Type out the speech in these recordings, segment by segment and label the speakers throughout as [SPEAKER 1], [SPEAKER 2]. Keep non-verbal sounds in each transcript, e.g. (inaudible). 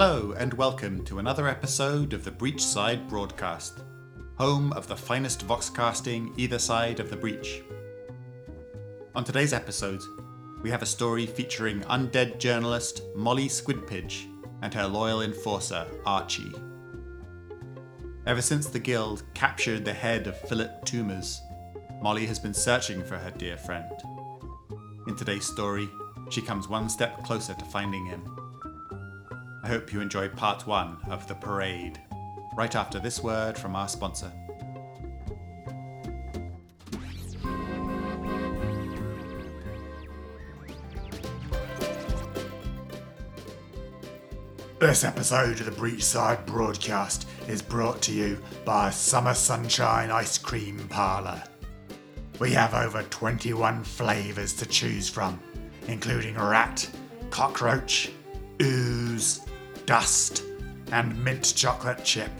[SPEAKER 1] Hello, and welcome to another episode of the Breachside Broadcast, home of the finest voxcasting either side of the breach. On today's episode, we have a story featuring undead journalist Molly Squidpiddge and her loyal enforcer Archie. Ever since the guild captured the head of Philip Toomers, Molly has been searching for her dear friend. In today's story, she comes one step closer to finding him. I hope you enjoy part one of The Parade, right after this word from our sponsor.
[SPEAKER 2] This episode of the Breachside Broadcast is brought to you by Summer Sunshine Ice Cream Parlour. We have over 21 flavours to choose from, including rat, cockroach, ooze, dust, and mint chocolate chip.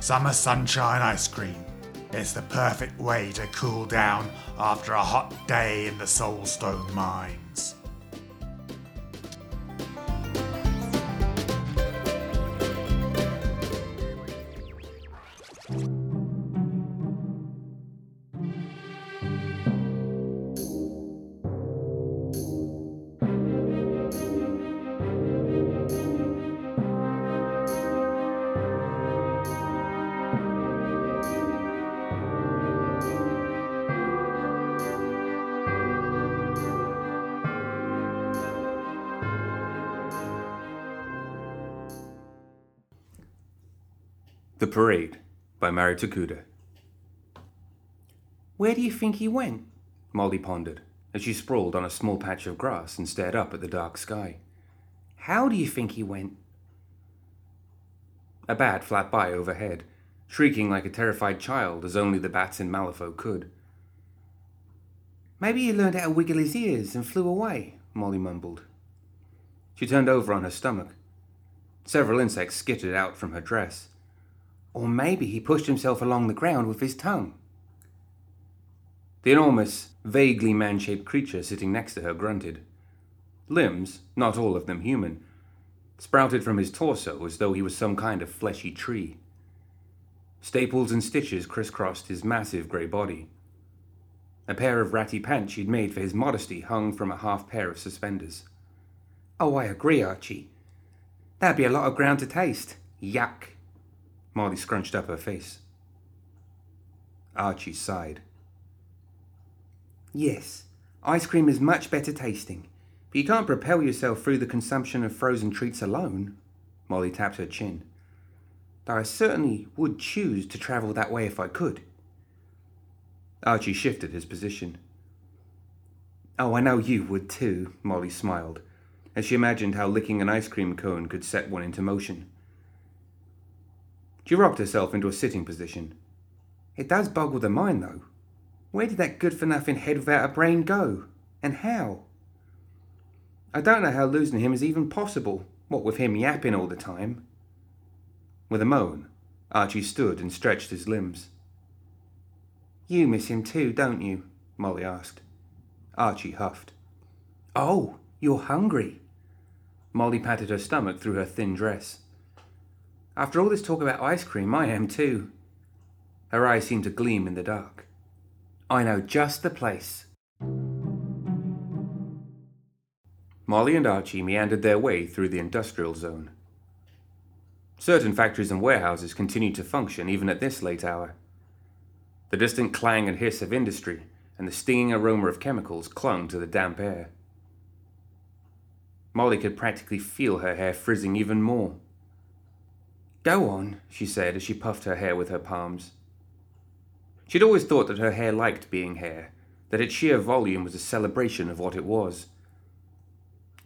[SPEAKER 2] Summer Sunshine Ice Cream is the perfect way to cool down after a hot day in the Soulstone mines.
[SPEAKER 3] The Parade by Mari Takuda. Where do you think he went? Molly pondered as she sprawled on a small patch of grass and stared up at the dark sky. How do you think he went? A bat flapped by overhead, shrieking like a terrified child as only the bats in Malifaux could. Maybe he learned how to wiggle his ears and flew away, Molly mumbled. She turned over on her stomach. Several insects skittered out from her dress. Or maybe he pushed himself along the ground with his tongue. The enormous, vaguely man shaped creature sitting next to her grunted. Limbs, not all of them human, sprouted from his torso as though he was some kind of fleshy tree. Staples and stitches crisscrossed his massive grey body. A pair of ratty pants she'd made for his modesty hung from a half pair of suspenders. Oh, I agree, Archie. That'd be a lot of ground to taste. Yuck. Molly scrunched up her face. Archie sighed. Yes, ice cream is much better tasting, but you can't propel yourself through the consumption of frozen treats alone. Molly tapped her chin. Though I certainly would choose to travel that way if I could. Archie shifted his position. Oh, I know you would too, Molly smiled, as she imagined how licking an ice cream cone could set one into motion. She rocked herself into a sitting position. It does boggle the mind, though. Where did that good for nothing head without a brain go? And how? I don't know how losing him is even possible, what with him yapping all the time. With a moan, Archie stood and stretched his limbs. You miss him too, don't you? Molly asked. Archie huffed. Oh, you're hungry. Molly patted her stomach through her thin dress. After all this talk about ice cream, I am too. Her eyes seemed to gleam in the dark. I know just the place. Molly and Archie meandered their way through the industrial zone. Certain factories and warehouses continued to function even at this late hour. The distant clang and hiss of industry and the stinging aroma of chemicals clung to the damp air. Molly could practically feel her hair frizzing even more. Go on, she said as she puffed her hair with her palms. She'd always thought that her hair liked being hair, that its sheer volume was a celebration of what it was.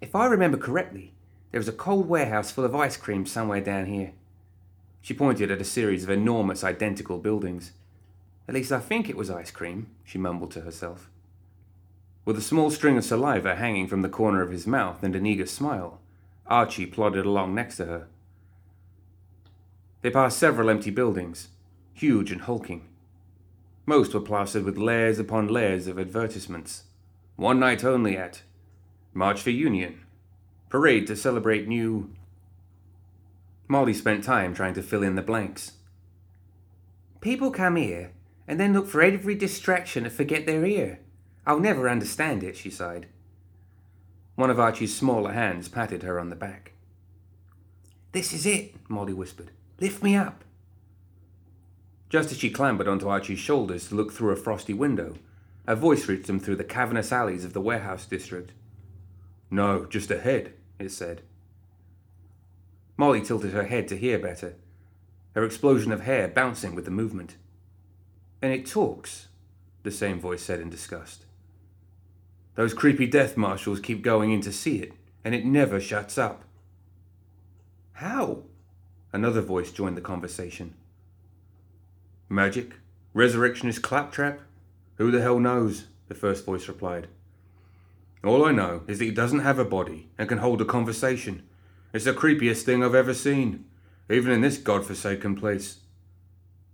[SPEAKER 3] If I remember correctly, there was a cold warehouse full of ice cream somewhere down here. She pointed at a series of enormous identical buildings. At least I think it was ice cream, she mumbled to herself. With a small string of saliva hanging from the corner of his mouth and an eager smile, Archie plodded along next to her. They passed several empty buildings, huge and hulking. Most were plastered with layers upon layers of advertisements. One night only at March for Union. Parade to celebrate new. Molly spent time trying to fill in the blanks. People come here and then look for every distraction to forget they're here. I'll never understand it, she sighed. One of Archie's smaller hands patted her on the back. This is it, Molly whispered. Lift me up. Just as she clambered onto Archie's shoulders to look through a frosty window, a voice reached them through the cavernous alleys of the warehouse district. No, just ahead, it said. Molly tilted her head to hear better, her explosion of hair bouncing with the movement. And it talks, the same voice said in disgust. Those creepy death marshals keep going in to see it, and it never shuts up. How? Another voice joined the conversation. Magic? Resurrectionist claptrap? Who the hell knows? The first voice replied. All I know is that he doesn't have a body and can hold a conversation. It's the creepiest thing I've ever seen, even in this god-forsaken place.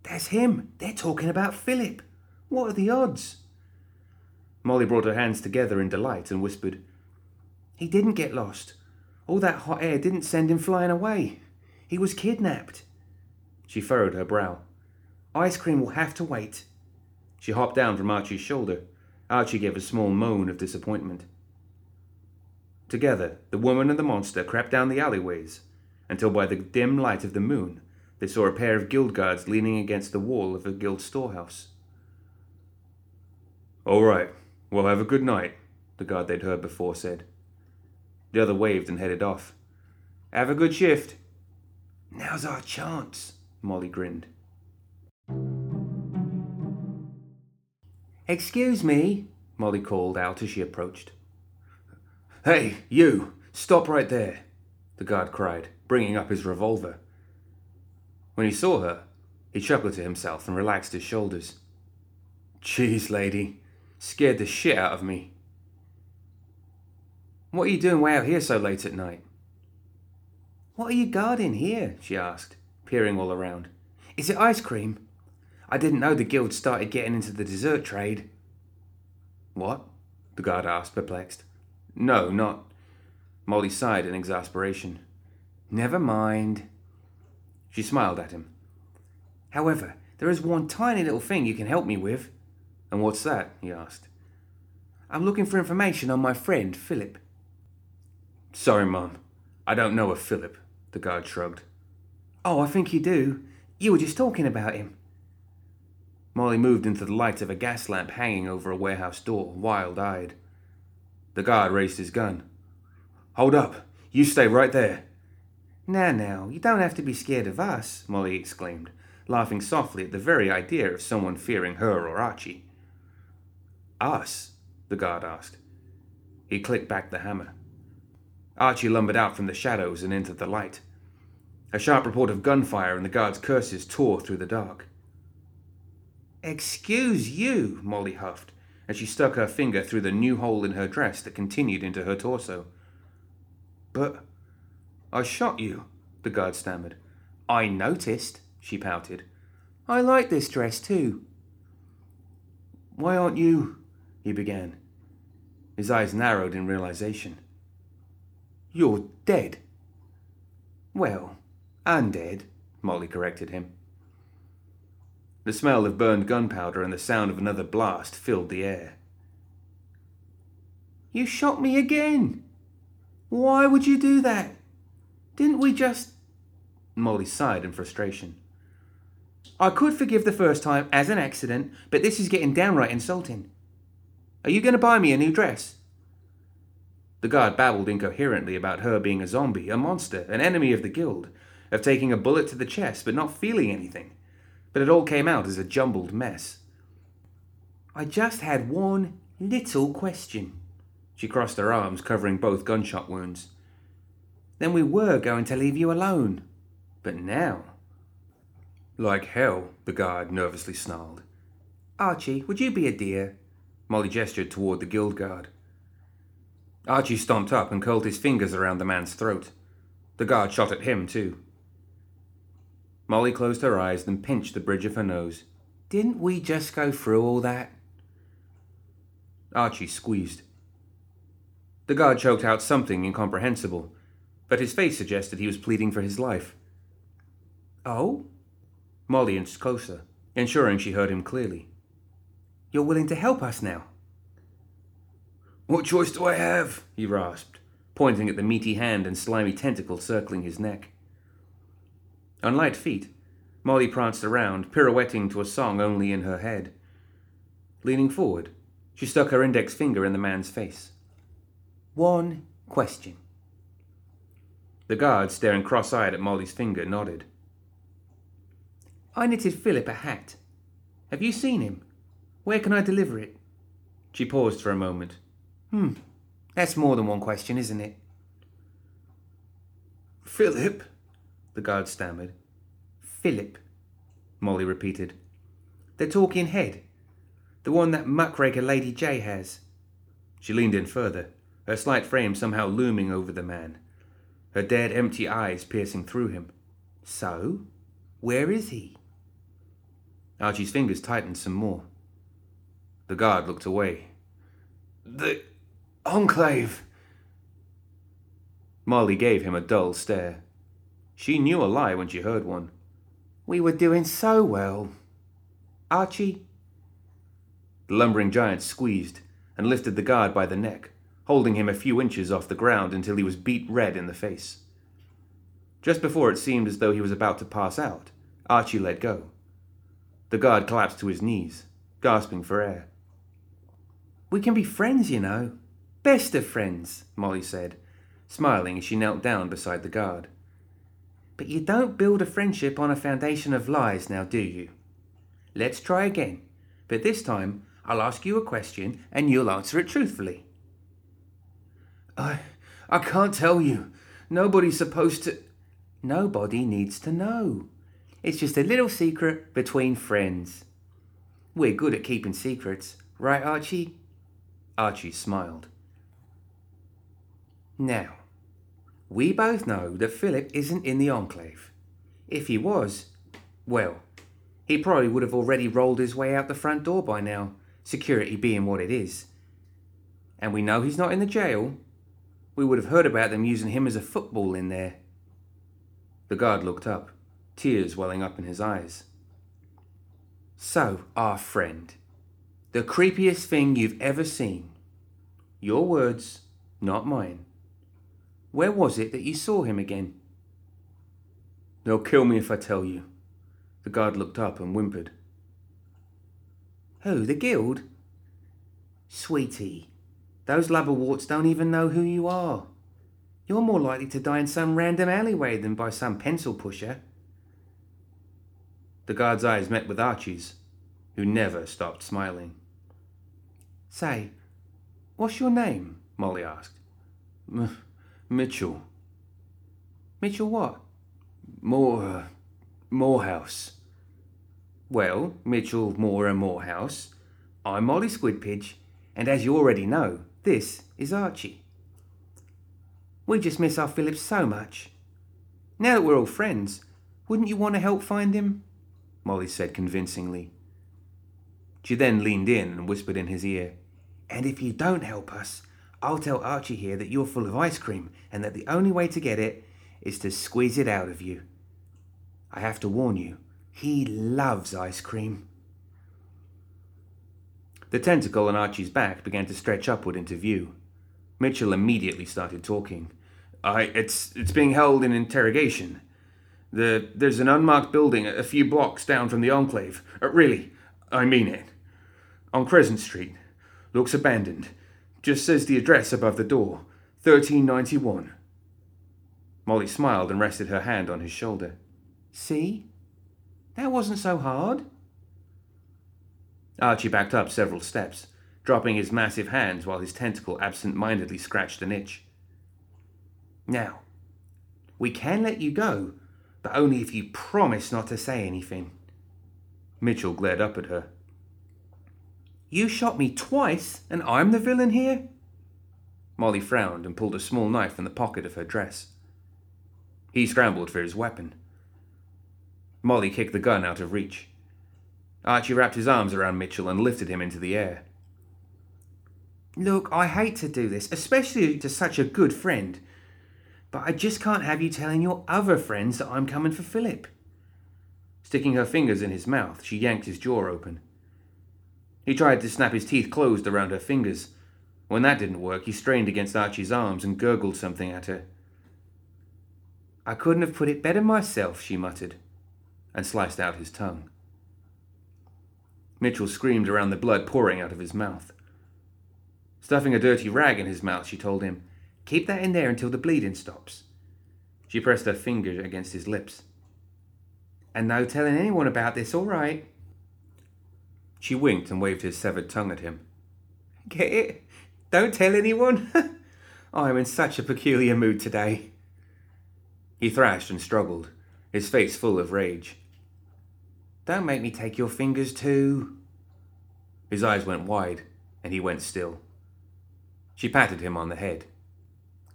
[SPEAKER 3] That's him. They're talking about Philip. What are the odds? Molly brought her hands together in delight and whispered, He didn't get lost. All that hot air didn't send him flying away. He was kidnapped. She furrowed her brow. Ice cream will have to wait. She hopped down from Archie's shoulder. Archie gave a small moan of disappointment. Together, the woman and the monster crept down the alleyways, until by the dim light of the moon, they saw a pair of guild guards leaning against the wall of a guild storehouse. All right, well, have a good night, the guard they'd heard before said. The other waved and headed off. Have a good shift. Now's our chance, Molly grinned. Excuse me, Molly called out as she approached. Hey, you! Stop right there! The guard cried, bringing up his revolver. When he saw her, he chuckled to himself and relaxed his shoulders. Jeez, lady, scared the shit out of me. What are you doing way out here so late at night? What are you guarding here? she asked, peering all around. Is it ice cream? I didn't know the guild started getting into the dessert trade. What? the guard asked, perplexed. No, not. Molly sighed in exasperation. Never mind. She smiled at him. However, there is one tiny little thing you can help me with. And what's that? he asked. I'm looking for information on my friend, Philip. Sorry, Mum. I don't know a Philip, the guard shrugged. Oh, I think you do. You were just talking about him. Molly moved into the light of a gas lamp hanging over a warehouse door, wild eyed. The guard raised his gun. Hold up! You stay right there! Now, now, you don't have to be scared of us, Molly exclaimed, laughing softly at the very idea of someone fearing her or Archie. Us? the guard asked. He clicked back the hammer. Archie lumbered out from the shadows and into the light. A sharp report of gunfire and the guard's curses tore through the dark. Excuse you, Molly huffed, as she stuck her finger through the new hole in her dress that continued into her torso. But I shot you, the guard stammered. I noticed, she pouted. I like this dress too. Why aren't you? he began. His eyes narrowed in realization. You're dead. Well, undead, Molly corrected him. The smell of burned gunpowder and the sound of another blast filled the air. You shot me again! Why would you do that? Didn't we just. Molly sighed in frustration. I could forgive the first time as an accident, but this is getting downright insulting. Are you going to buy me a new dress? The guard babbled incoherently about her being a zombie, a monster, an enemy of the guild, of taking a bullet to the chest but not feeling anything. But it all came out as a jumbled mess. I just had one little question. She crossed her arms, covering both gunshot wounds. Then we were going to leave you alone. But now. Like hell, the guard nervously snarled. Archie, would you be a dear? Molly gestured toward the guild guard. Archie stomped up and curled his fingers around the man's throat. The guard shot at him, too. Molly closed her eyes and pinched the bridge of her nose. Didn't we just go through all that? Archie squeezed. The guard choked out something incomprehensible, but his face suggested he was pleading for his life. Oh? Molly inched closer, ensuring she heard him clearly. You're willing to help us now? What choice do I have? he rasped, pointing at the meaty hand and slimy tentacle circling his neck. On light feet, Molly pranced around, pirouetting to a song only in her head. Leaning forward, she stuck her index finger in the man's face. One question. The guard, staring cross eyed at Molly's finger, nodded. I knitted Philip a hat. Have you seen him? Where can I deliver it? She paused for a moment. Hmm, that's more than one question, isn't it? Philip? The guard stammered. Philip, Molly repeated. The talking head. The one that muckraker Lady J has. She leaned in further, her slight frame somehow looming over the man, her dead, empty eyes piercing through him. So, where is he? Archie's fingers tightened some more. The guard looked away. The Enclave! Molly gave him a dull stare. She knew a lie when she heard one. We were doing so well. Archie? The lumbering giant squeezed and lifted the guard by the neck, holding him a few inches off the ground until he was beat red in the face. Just before it seemed as though he was about to pass out, Archie let go. The guard collapsed to his knees, gasping for air. We can be friends, you know. Best of friends, Molly said, smiling as she knelt down beside the guard. But you don't build a friendship on a foundation of lies now, do you? Let's try again, but this time I'll ask you a question and you'll answer it truthfully. I. I can't tell you. Nobody's supposed to. Nobody needs to know. It's just a little secret between friends. We're good at keeping secrets, right, Archie? Archie smiled. Now, we both know that Philip isn't in the Enclave. If he was, well, he probably would have already rolled his way out the front door by now, security being what it is. And we know he's not in the jail. We would have heard about them using him as a football in there. The guard looked up, tears welling up in his eyes. So, our friend, the creepiest thing you've ever seen. Your words, not mine. Where was it that you saw him again? They'll kill me if I tell you. The guard looked up and whimpered. Who, the guild? Sweetie, those lubberworts don't even know who you are. You're more likely to die in some random alleyway than by some pencil pusher. The guard's eyes met with Archie's, who never stopped smiling. Say, what's your name? Molly asked. (laughs) Mitchell. Mitchell what? More. Uh, Morehouse. Well, Mitchell, Moore, and Morehouse. I'm Molly Squidpiddge, and as you already know, this is Archie. We just miss our Philip so much. Now that we're all friends, wouldn't you want to help find him? Molly said convincingly. She then leaned in and whispered in his ear, And if you don't help us, I'll tell Archie here that you're full of ice cream and that the only way to get it is to squeeze it out of you. I have to warn you, he loves ice cream. The tentacle on Archie's back began to stretch upward into view. Mitchell immediately started talking. I, it's, it's being held in interrogation. The, there's an unmarked building a few blocks down from the Enclave. Uh, really, I mean it. On Crescent Street. Looks abandoned. Just says the address above the door 1391. Molly smiled and rested her hand on his shoulder. See? That wasn't so hard. Archie backed up several steps, dropping his massive hands while his tentacle absent mindedly scratched an itch. Now, we can let you go, but only if you promise not to say anything. Mitchell glared up at her. You shot me twice, and I'm the villain here? Molly frowned and pulled a small knife from the pocket of her dress. He scrambled for his weapon. Molly kicked the gun out of reach. Archie wrapped his arms around Mitchell and lifted him into the air. Look, I hate to do this, especially to such a good friend, but I just can't have you telling your other friends that I'm coming for Philip. Sticking her fingers in his mouth, she yanked his jaw open. He tried to snap his teeth closed around her fingers. When that didn't work, he strained against Archie's arms and gurgled something at her. I couldn't have put it better myself, she muttered, and sliced out his tongue. Mitchell screamed around the blood pouring out of his mouth. Stuffing a dirty rag in his mouth, she told him, Keep that in there until the bleeding stops. She pressed her finger against his lips. And no telling anyone about this, all right? She winked and waved his severed tongue at him. Get it? Don't tell anyone? (laughs) I am in such a peculiar mood today. He thrashed and struggled, his face full of rage. Don't make me take your fingers too. His eyes went wide, and he went still. She patted him on the head.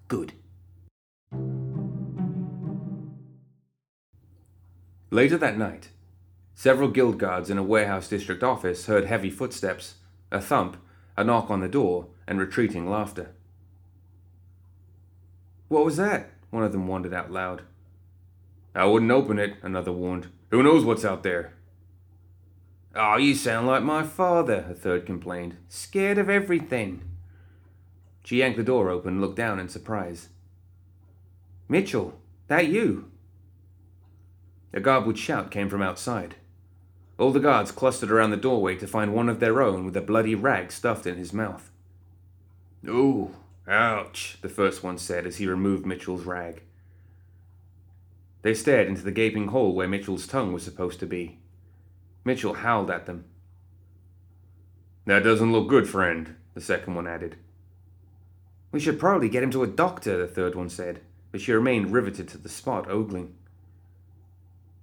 [SPEAKER 3] Good. Later that night, several guild guards in a warehouse district office heard heavy footsteps, a thump, a knock on the door, and retreating laughter. What was that? One of them wondered out loud. I wouldn't open it, another warned. Who knows what's out there? Oh, you sound like my father, a third complained. Scared of everything. She yanked the door open and looked down in surprise. Mitchell, that you? A garbled shout came from outside. All the guards clustered around the doorway to find one of their own with a bloody rag stuffed in his mouth. Ooh, ouch, the first one said as he removed Mitchell's rag. They stared into the gaping hole where Mitchell's tongue was supposed to be. Mitchell howled at them. That doesn't look good, friend, the second one added. We should probably get him to a doctor, the third one said, but she remained riveted to the spot, ogling.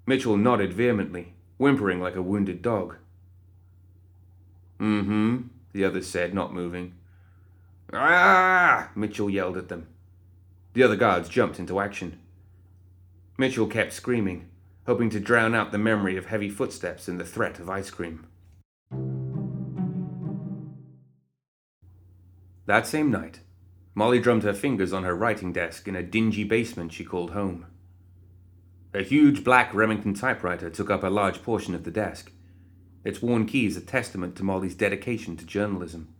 [SPEAKER 3] Mitchell nodded vehemently, whimpering like a wounded dog. Mm hmm, the others said, not moving. Ah! Mitchell yelled at them. The other guards jumped into action. Mitchell kept screaming, hoping to drown out the memory of heavy footsteps and the threat of ice cream. That same night, Molly drummed her fingers on her writing desk in a dingy basement she called home. A huge black Remington typewriter took up a large portion of the desk, its worn keys a testament to Molly's dedication to journalism.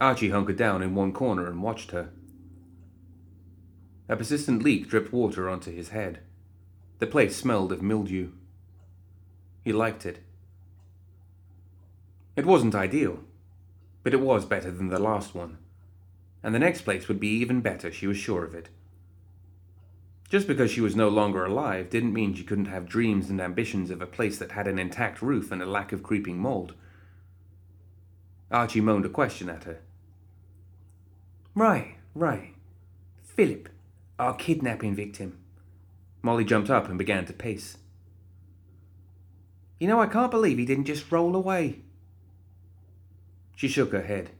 [SPEAKER 3] Archie hunkered down in one corner and watched her. A persistent leak dripped water onto his head. The place smelled of mildew. He liked it. It wasn't ideal, but it was better than the last one, and the next place would be even better, she was sure of it. Just because she was no longer alive didn't mean she couldn't have dreams and ambitions of a place that had an intact roof and a lack of creeping mold. Archie moaned a question at her. Right, right. Philip, our kidnapping victim. Molly jumped up and began to pace. You know, I can't believe he didn't just roll away. She shook her head.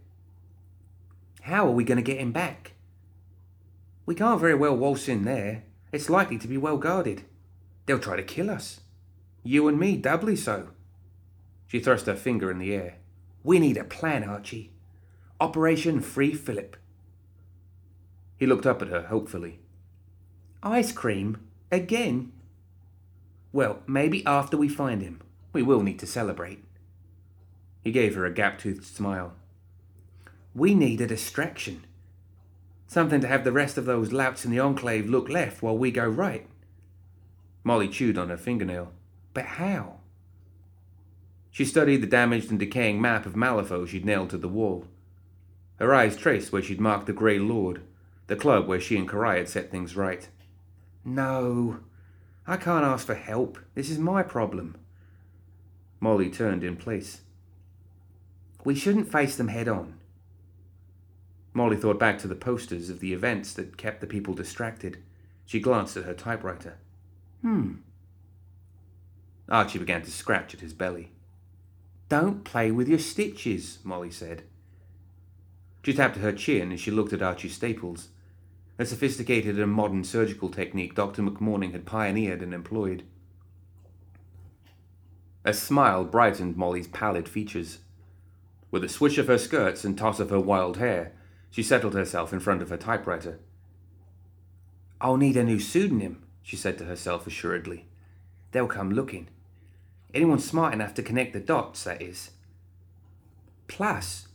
[SPEAKER 3] How are we going to get him back? We can't very well waltz in there. It's likely to be well guarded. They'll try to kill us. You and me doubly so. She thrust her finger in the air. We need a plan, Archie. Operation Free Philip. He looked up at her hopefully. Ice cream? Again? Well, maybe after we find him. We will need to celebrate. He gave her a gap toothed smile. We need a distraction. Something to have the rest of those louts in the enclave look left while we go right. Molly chewed on her fingernail. But how? She studied the damaged and decaying map of Malifaux she'd nailed to the wall. Her eyes traced where she'd marked the Grey Lord, the club where she and Karai had set things right. No, I can't ask for help. This is my problem. Molly turned in place. We shouldn't face them head on. Molly thought back to the posters of the events that kept the people distracted. She glanced at her typewriter. Hmm. Archie began to scratch at his belly. Don't play with your stitches, Molly said. She tapped her chin as she looked at Archie Staples, a sophisticated and modern surgical technique Dr. McMourning had pioneered and employed. A smile brightened Molly's pallid features. With a swish of her skirts and toss of her wild hair, she settled herself in front of her typewriter. I'll need a new pseudonym, she said to herself assuredly. They'll come looking. Anyone smart enough to connect the dots, that is. Plus,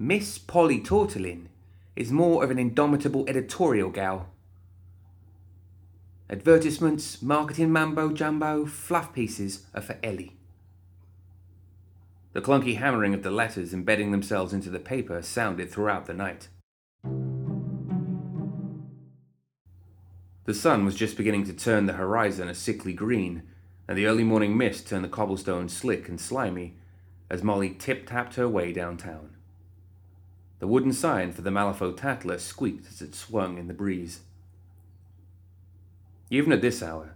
[SPEAKER 3] Miss Polly Tortellin is more of an indomitable editorial gal. Advertisements, marketing mambo jumbo, fluff pieces are for Ellie. The clunky hammering of the letters embedding themselves into the paper sounded throughout the night. The sun was just beginning to turn the horizon a sickly green, and the early morning mist turned the cobblestones slick and slimy as Molly tip tapped her way downtown. The wooden sign for the Malifaux Tatler squeaked as it swung in the breeze. Even at this hour,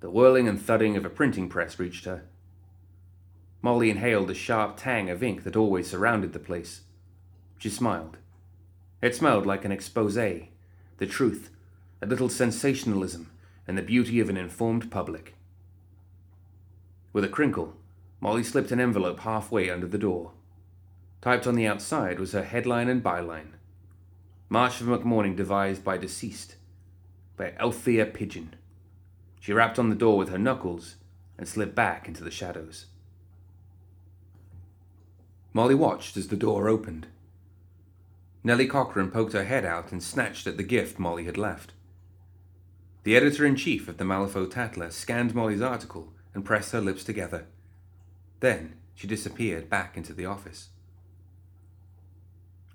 [SPEAKER 3] the whirling and thudding of a printing press reached her. Molly inhaled the sharp tang of ink that always surrounded the place. She smiled. It smelled like an expose, the truth, a little sensationalism, and the beauty of an informed public. With a crinkle, Molly slipped an envelope halfway under the door. Typed on the outside was her headline and byline March of McMourning devised by deceased by Althea Pigeon. She rapped on the door with her knuckles and slipped back into the shadows. Molly watched as the door opened. Nellie Cochrane poked her head out and snatched at the gift Molly had left. The editor in chief of the Malifaux Tatler scanned Molly's article and pressed her lips together. Then she disappeared back into the office.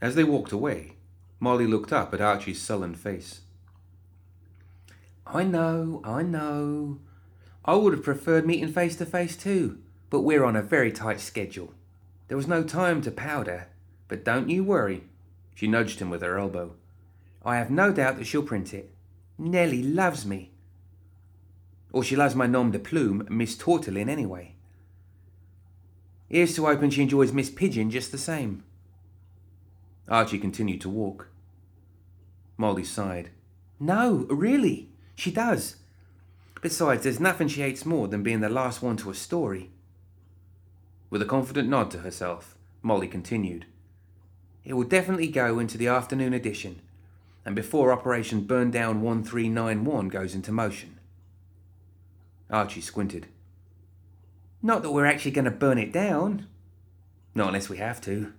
[SPEAKER 3] As they walked away, Molly looked up at Archie's sullen face. I know, I know. I would have preferred meeting face to face too, but we're on a very tight schedule. There was no time to powder, but don't you worry. She nudged him with her elbow. I have no doubt that she'll print it. Nellie loves me. Or she loves my nom de plume, Miss Tortellin, anyway. Here's to hoping she enjoys Miss Pigeon just the same. Archie continued to walk. Molly sighed. No, really. She does. Besides, there's nothing she hates more than being the last one to a story. With a confident nod to herself, Molly continued. It will definitely go into the afternoon edition, and before Operation Burn Down 1391 goes into motion. Archie squinted. Not that we're actually going to burn it down. Not unless we have to.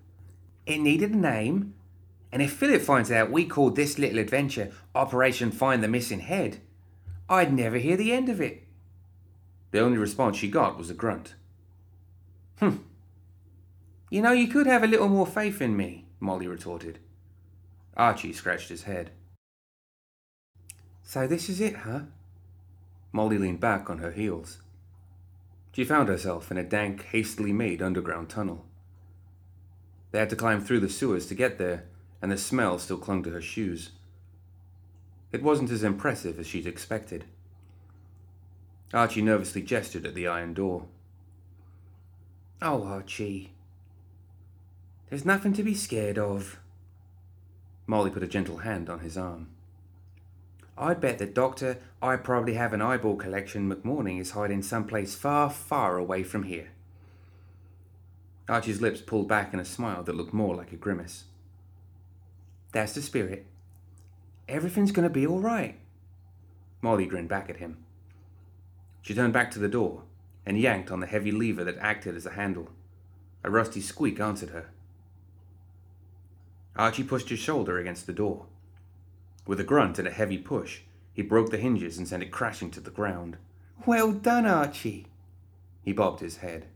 [SPEAKER 3] It needed a name, and if Philip finds out we called this little adventure Operation Find the Missing Head, I'd never hear the end of it. The only response she got was a grunt. Hmm. You know, you could have a little more faith in me, Molly retorted. Archie scratched his head. So this is it, huh? Molly leaned back on her heels. She found herself in a dank, hastily made underground tunnel. They had to climb through the sewers to get there, and the smell still clung to her shoes. It wasn't as impressive as she'd expected. Archie nervously gestured at the iron door. Oh, oh Archie. There's nothing to be scared of. Molly put a gentle hand on his arm. I'd bet the doctor I probably have an eyeball collection McMourning is hiding someplace far, far away from here. Archie's lips pulled back in a smile that looked more like a grimace. That's the spirit. Everything's going to be all right. Molly grinned back at him. She turned back to the door and yanked on the heavy lever that acted as a handle. A rusty squeak answered her. Archie pushed his shoulder against the door. With a grunt and a heavy push, he broke the hinges and sent it crashing to the ground. Well done, Archie! He bobbed his head.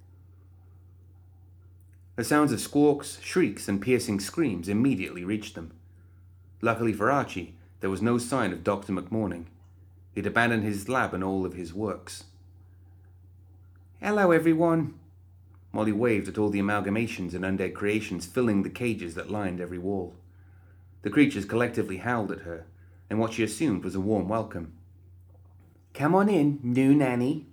[SPEAKER 3] The sounds of squawks, shrieks, and piercing screams immediately reached them. Luckily for Archie, there was no sign of Dr. McMourning. He'd abandoned his lab and all of his works. Hello, everyone. Molly waved at all the amalgamations and undead creations filling the cages that lined every wall. The creatures collectively howled at her, and what she assumed was a warm welcome. Come on in, new nanny.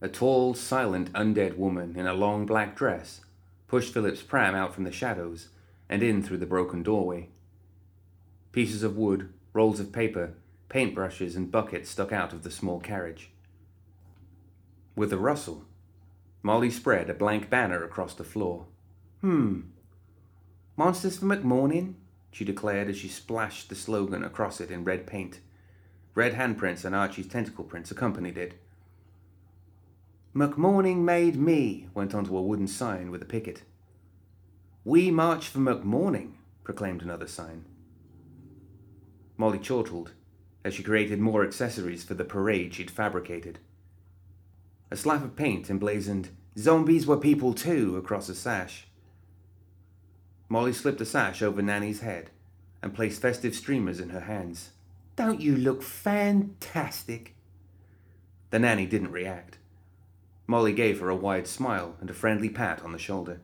[SPEAKER 3] A tall, silent, undead woman in a long black dress pushed Philip's pram out from the shadows and in through the broken doorway. Pieces of wood, rolls of paper, paintbrushes, and buckets stuck out of the small carriage. With a rustle, Molly spread a blank banner across the floor. Hmm. Monsters for McMourning, she declared as she splashed the slogan across it in red paint. Red handprints and Archie's tentacle prints accompanied it, McMourning made me, went onto a wooden sign with a picket. We march for McMourning, proclaimed another sign. Molly chortled as she created more accessories for the parade she'd fabricated. A slap of paint emblazoned, Zombies were people too, across a sash. Molly slipped a sash over Nanny's head and placed festive streamers in her hands. Don't you look fantastic? The nanny didn't react. Molly gave her a wide smile and a friendly pat on the shoulder.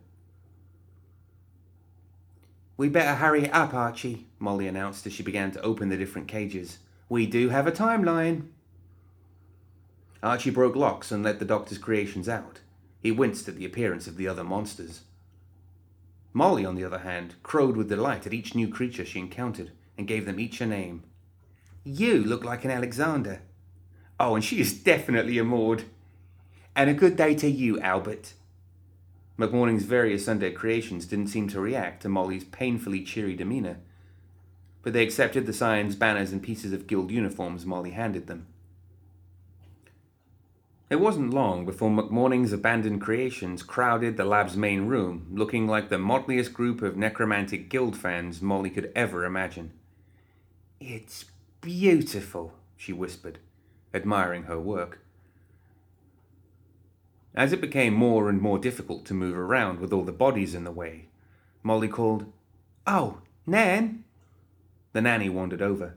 [SPEAKER 3] We better hurry up, Archie, Molly announced as she began to open the different cages. We do have a timeline. Archie broke locks and let the doctor's creations out. He winced at the appearance of the other monsters. Molly, on the other hand, crowed with delight at each new creature she encountered and gave them each a name. You look like an Alexander. Oh, and she is definitely a Maud. And a good day to you, Albert. McMourning's various Sunday creations didn't seem to react to Molly's painfully cheery demeanour, but they accepted the signs, banners, and pieces of guild uniforms Molly handed them. It wasn't long before McMourning's abandoned creations crowded the lab's main room, looking like the motliest group of necromantic guild fans Molly could ever imagine. It's beautiful, she whispered, admiring her work. As it became more and more difficult to move around with all the bodies in the way, Molly called, Oh, Nan! The nanny wandered over.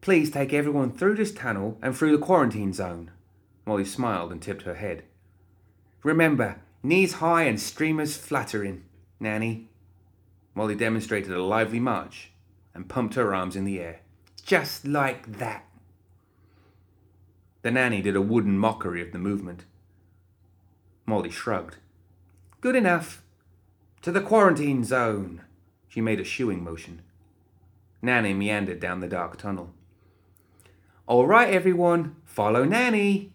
[SPEAKER 3] Please take everyone through this tunnel and through the quarantine zone. Molly smiled and tipped her head. Remember, knees high and streamers fluttering, Nanny. Molly demonstrated a lively march and pumped her arms in the air. Just like that. The nanny did a wooden mockery of the movement. Molly shrugged. Good enough. To the quarantine zone. She made a shooing motion. Nanny meandered down the dark tunnel. All right, everyone, follow Nanny.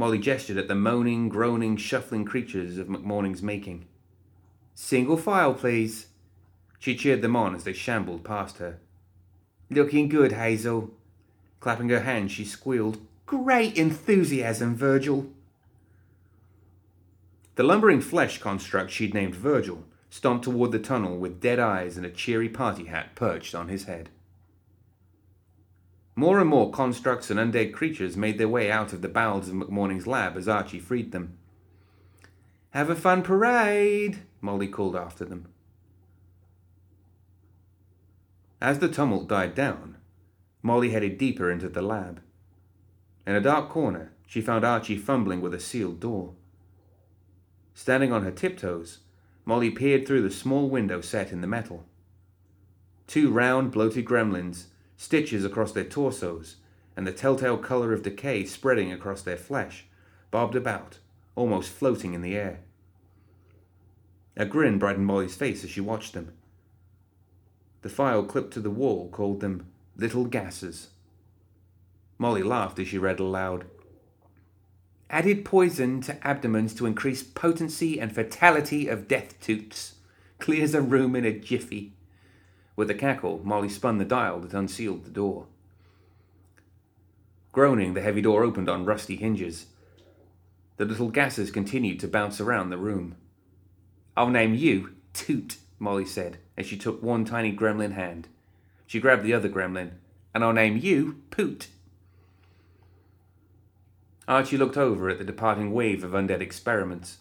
[SPEAKER 3] Molly gestured at the moaning, groaning, shuffling creatures of McMourning's making. Single file, please. She cheered them on as they shambled past her. Looking good, Hazel. Clapping her hands, she squealed, Great enthusiasm, Virgil. The lumbering flesh construct she'd named Virgil stomped toward the tunnel with dead eyes and a cheery party hat perched on his head. More and more constructs and undead creatures made their way out of the bowels of McMourning's lab as Archie freed them. Have a fun parade, Molly called after them. As the tumult died down, Molly headed deeper into the lab. In a dark corner, she found Archie fumbling with a sealed door. Standing on her tiptoes, Molly peered through the small window set in the metal. Two round, bloated gremlins stitches across their torsos, and the telltale colour of decay spreading across their flesh, bobbed about, almost floating in the air. A grin brightened Molly's face as she watched them. The file clipped to the wall called them little gases. Molly laughed as she read aloud. Added poison to abdomens to increase potency and fatality of death toots. Clears a room in a jiffy. With a cackle, Molly spun the dial that unsealed the door. Groaning, the heavy door opened on rusty hinges. The little gases continued to bounce around the room. I'll name you Toot, Molly said as she took one tiny gremlin hand. She grabbed the other gremlin, and I'll name you Poot. Archie looked over at the departing wave of undead experiments.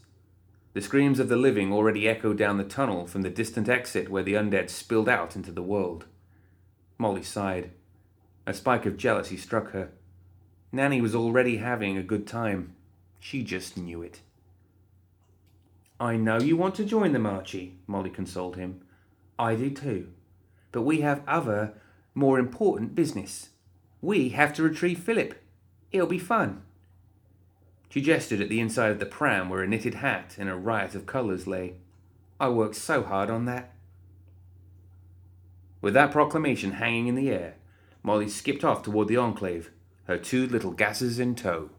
[SPEAKER 3] The screams of the living already echoed down the tunnel from the distant exit where the undead spilled out into the world. Molly sighed. A spike of jealousy struck her. Nanny was already having a good time. She just knew it. I know you want to join them, Archie, Molly consoled him. I do too. But we have other, more important business. We have to retrieve Philip. It'll be fun. She gestured at the inside of the pram where a knitted hat in a riot of colours lay. I worked so hard on that. With that proclamation hanging in the air, Molly skipped off toward the enclave, her two little gases in tow.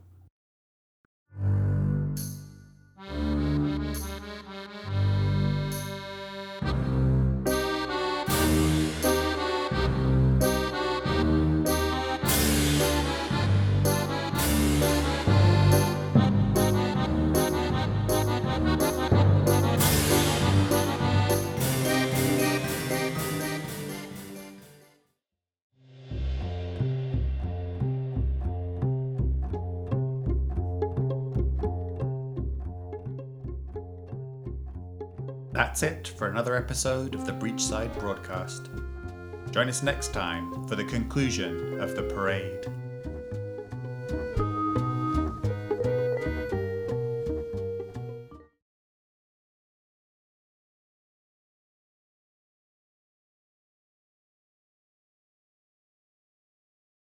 [SPEAKER 1] For another episode of the Breachside broadcast. Join us next time for the conclusion of the parade.